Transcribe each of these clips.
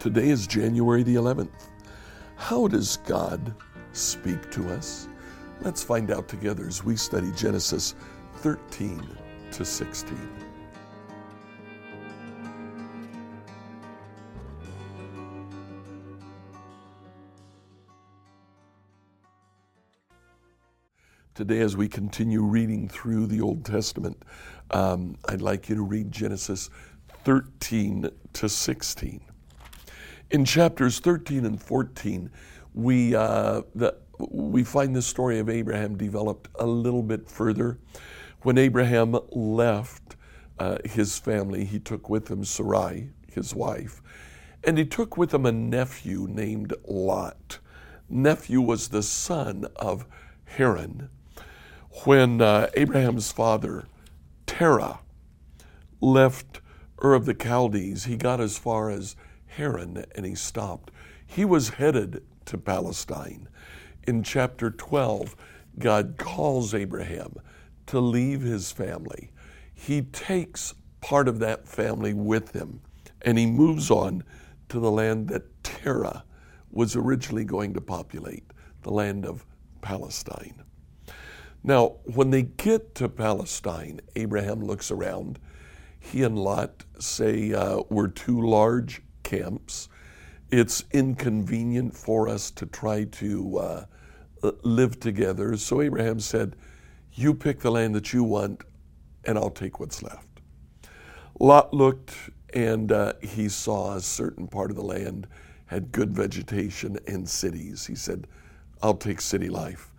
Today is January the 11th. How does God speak to us? Let's find out together as we study Genesis 13 to 16. Today, as we continue reading through the Old Testament, um, I'd like you to read Genesis 13 to 16. In chapters 13 and 14, we, uh, the, we find the story of Abraham developed a little bit further. When Abraham left uh, his family, he took with him Sarai, his wife, and he took with him a nephew named Lot. Nephew was the son of Haran. When uh, Abraham's father, Terah, left Ur of the Chaldees, he got as far as Haran and he stopped. He was headed to Palestine. In chapter 12, God calls Abraham to leave his family. He takes part of that family with him and he moves on to the land that Terah was originally going to populate, the land of Palestine. Now, when they get to Palestine, Abraham looks around. He and Lot say, uh, We're too large camps. It's inconvenient for us to try to uh, live together. So Abraham said, You pick the land that you want, and I'll take what's left. Lot looked and uh, he saw a certain part of the land had good vegetation and cities. He said, I'll take city life.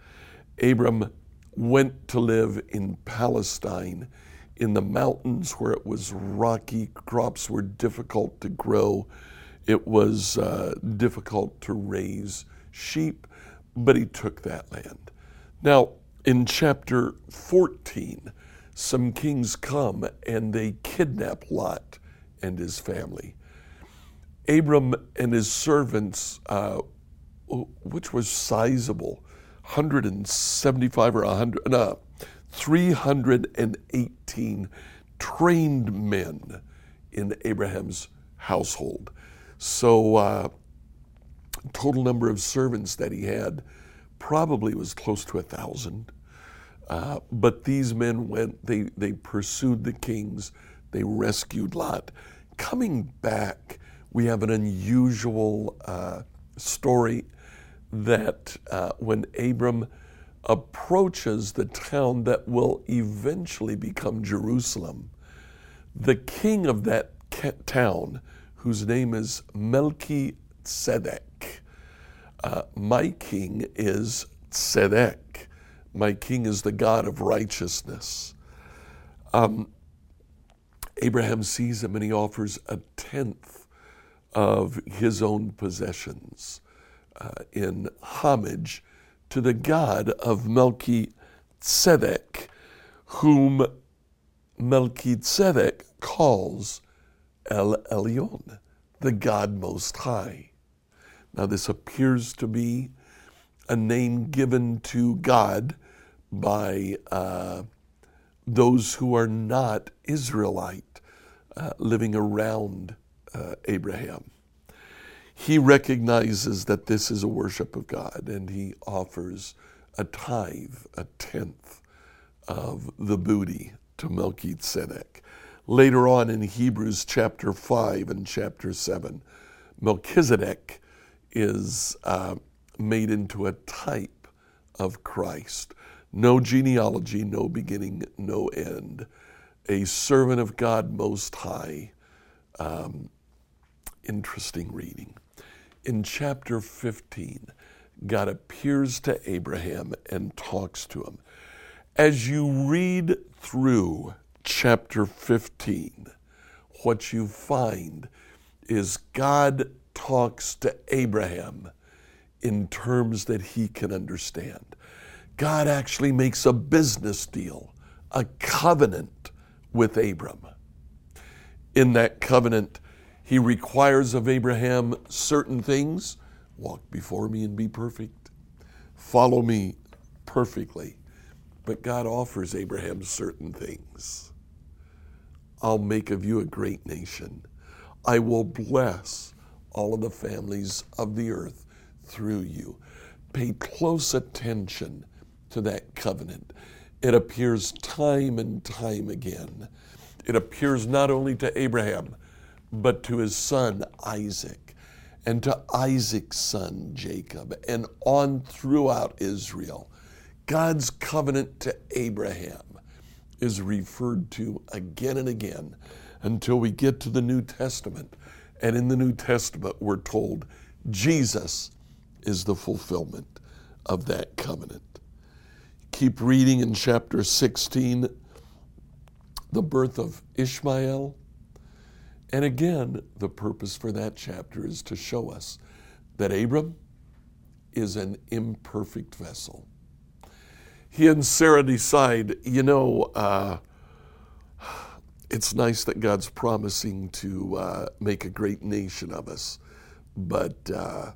Abram went to live in Palestine in the mountains where it was rocky, crops were difficult to grow, it was uh, difficult to raise sheep, but he took that land. Now, in chapter 14, some kings come and they kidnap Lot and his family. Abram and his servants, uh, which was sizable, 175 or 100, no, 318 trained men in Abraham's household. So, uh, total number of servants that he had probably was close to a thousand. Uh, but these men went, they, they pursued the kings, they rescued Lot. Coming back, we have an unusual uh, story that uh, when Abram approaches the town that will eventually become Jerusalem, the king of that town, whose name is Melchizedek, uh, my king is Tzedek. My king is the God of righteousness. Um, Abraham sees him and he offers a tenth of his own possessions uh, in homage to the God of Melchizedek, whom Melchizedek calls El Elyon, the God Most High. Now, this appears to be a name given to God by uh, those who are not Israelite uh, living around uh, Abraham he recognizes that this is a worship of God and he offers a tithe, a tenth of the booty to Melchizedek. Later on in Hebrews chapter 5 and chapter 7, Melchizedek is uh, made into a type of Christ. No genealogy, no beginning, no end. A servant of God Most High. Um, interesting reading in chapter 15, God appears to Abraham and talks to him. As you read through chapter 15, what you find is God talks to Abraham in terms that he can understand. God actually makes a business deal, a covenant with Abram. In that covenant, he requires of Abraham certain things walk before me and be perfect, follow me perfectly. But God offers Abraham certain things. I'll make of you a great nation. I will bless all of the families of the earth through you. Pay close attention to that covenant. It appears time and time again. It appears not only to Abraham, but to his son Isaac, and to Isaac's son Jacob, and on throughout Israel. God's covenant to Abraham is referred to again and again until we get to the New Testament. And in the New Testament, we're told Jesus is the fulfillment of that covenant. Keep reading in chapter 16, the birth of Ishmael. And again, the purpose for that chapter is to show us that Abram is an imperfect vessel. He and Sarah decide, you know, uh, it's nice that God's promising to uh, make a great nation of us, but uh,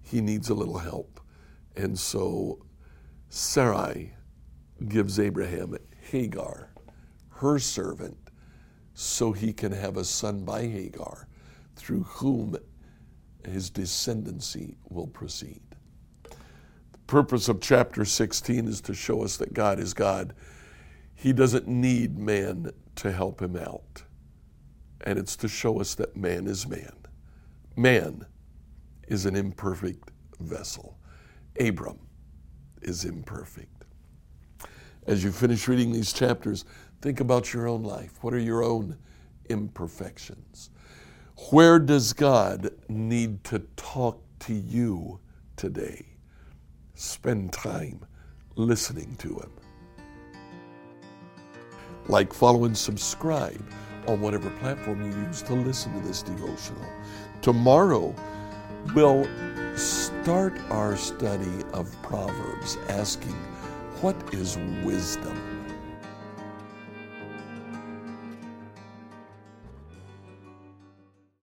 he needs a little help. And so Sarai gives Abraham Hagar, her servant, so he can have a son by Hagar, through whom his descendancy will proceed. The purpose of chapter 16 is to show us that God is God. He doesn't need man to help him out. And it's to show us that man is man. Man is an imperfect vessel. Abram is imperfect. As you finish reading these chapters, think about your own life. What are your own imperfections? Where does God need to talk to you today? Spend time listening to Him. Like, follow, and subscribe on whatever platform you use to listen to this devotional. Tomorrow, we'll start our study of Proverbs asking, What is wisdom?